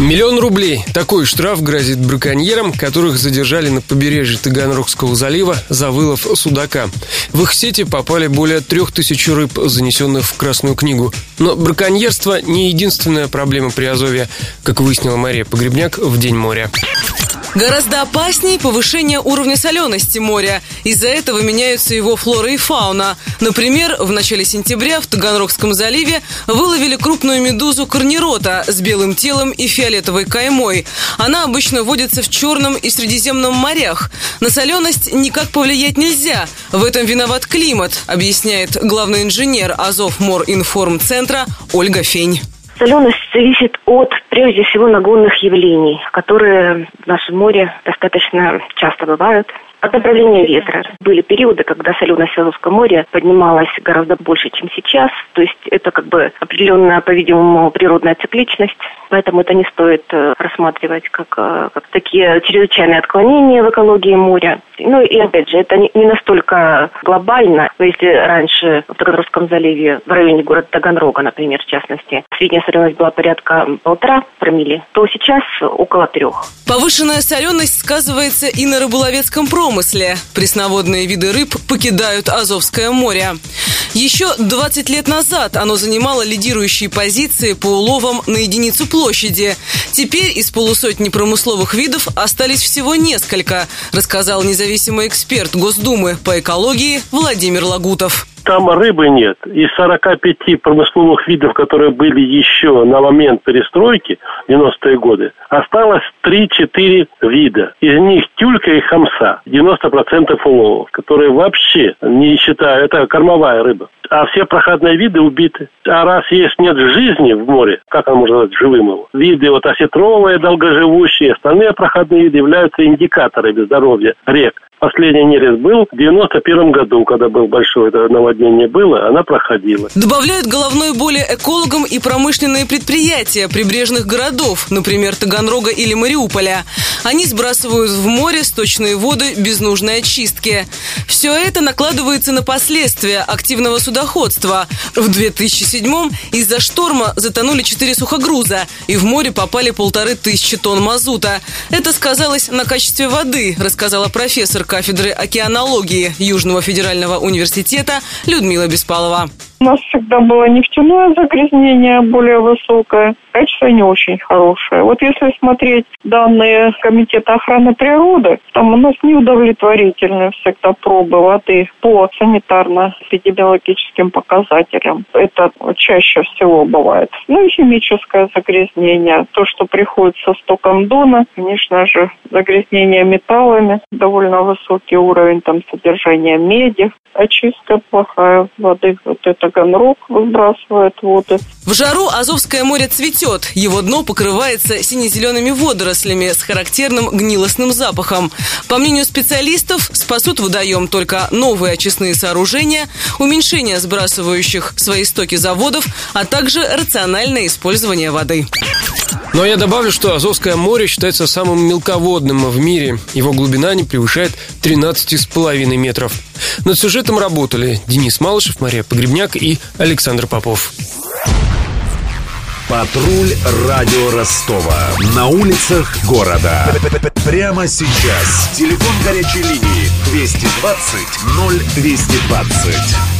Миллион рублей. Такой штраф грозит браконьерам, которых задержали на побережье Таганрогского залива за вылов судака. В их сети попали более трех тысяч рыб, занесенных в Красную книгу. Но браконьерство не единственная проблема при Азове, как выяснила Мария Погребняк в День моря. Гораздо опаснее повышение уровня солености моря. Из-за этого меняются его флора и фауна. Например, в начале сентября в Таганрогском заливе выловили крупную медузу корнерота с белым телом и фиолетовой каймой. Она обычно водится в Черном и Средиземном морях. На соленость никак повлиять нельзя. В этом виноват климат, объясняет главный инженер Азов Мор Информ Центра Ольга Фень. Соленость зависит от, прежде всего, нагонных явлений, которые в нашем море достаточно часто бывают от направления ветра. Были периоды, когда соленость Азовского моря поднималась гораздо больше, чем сейчас. То есть это как бы определенная, по-видимому, природная цикличность. Поэтому это не стоит э, рассматривать как, э, как такие чрезвычайные отклонения в экологии моря. Ну и опять же, это не настолько глобально. Если раньше в Таганрогском заливе, в районе города Таганрога, например, в частности, средняя соленость была порядка полтора промили, то сейчас около трех. Повышенная соленость сказывается и на рыболовецком промысле. Пресноводные виды рыб покидают Азовское море. Еще 20 лет назад оно занимало лидирующие позиции по уловам на единицу площади. Теперь из полусотни промысловых видов остались всего несколько, рассказал независимый эксперт Госдумы по экологии Владимир Лагутов там рыбы нет. Из 45 промысловых видов, которые были еще на момент перестройки, 90-е годы, осталось 3-4 вида. Из них тюлька и хамса, 90% уловов, которые вообще не считаю, это кормовая рыба. А все проходные виды убиты. А раз есть нет жизни в море, как он может быть живым его? Виды вот осетровые, долгоживущие, остальные проходные виды являются индикаторами здоровья рек. Последний нерест был в 91 году, когда был большое это наводнение было, она проходила. Добавляют головной боли экологам и промышленные предприятия прибрежных городов, например, Таганрога или Мариуполя. Они сбрасывают в море сточные воды без нужной очистки. Все это накладывается на последствия активного судоходства. В 2007-м из-за шторма затонули четыре сухогруза, и в море попали полторы тысячи тонн мазута. Это сказалось на качестве воды, рассказала профессор кафедры океанологии Южного федерального университета Людмила Беспалова. У нас всегда было нефтяное загрязнение более высокое, качество не очень хорошее. Вот если смотреть данные Комитета охраны природы, там у нас неудовлетворительные всегда пробы воды по санитарно-эпидемиологическим показателям. Это чаще всего бывает. Ну и химическое загрязнение. То, что приходит со стоком Дона, конечно же, загрязнение металлами, довольно высокий уровень там содержания меди, очистка плохая воды. Вот это Таганрог выбрасывает воды. В жару Азовское море цветет. Его дно покрывается сине-зелеными водорослями с характерным гнилостным запахом. По мнению специалистов, спасут водоем только новые очистные сооружения, уменьшение сбрасывающих свои стоки заводов, а также рациональное использование воды. Но я добавлю, что Азовское море считается самым мелководным в мире. Его глубина не превышает 13,5 метров. Над сюжетом работали Денис Малышев, Мария Погребняк и Александр Попов. Патруль радио Ростова. На улицах города. Прямо сейчас. Телефон горячей линии 220 0220.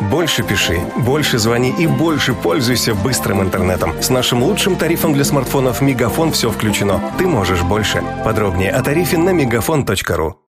Больше пиши, больше звони и больше пользуйся быстрым интернетом. С нашим лучшим тарифом для смартфонов «Мегафон» все включено. Ты можешь больше. Подробнее о тарифе на мегафон.ру.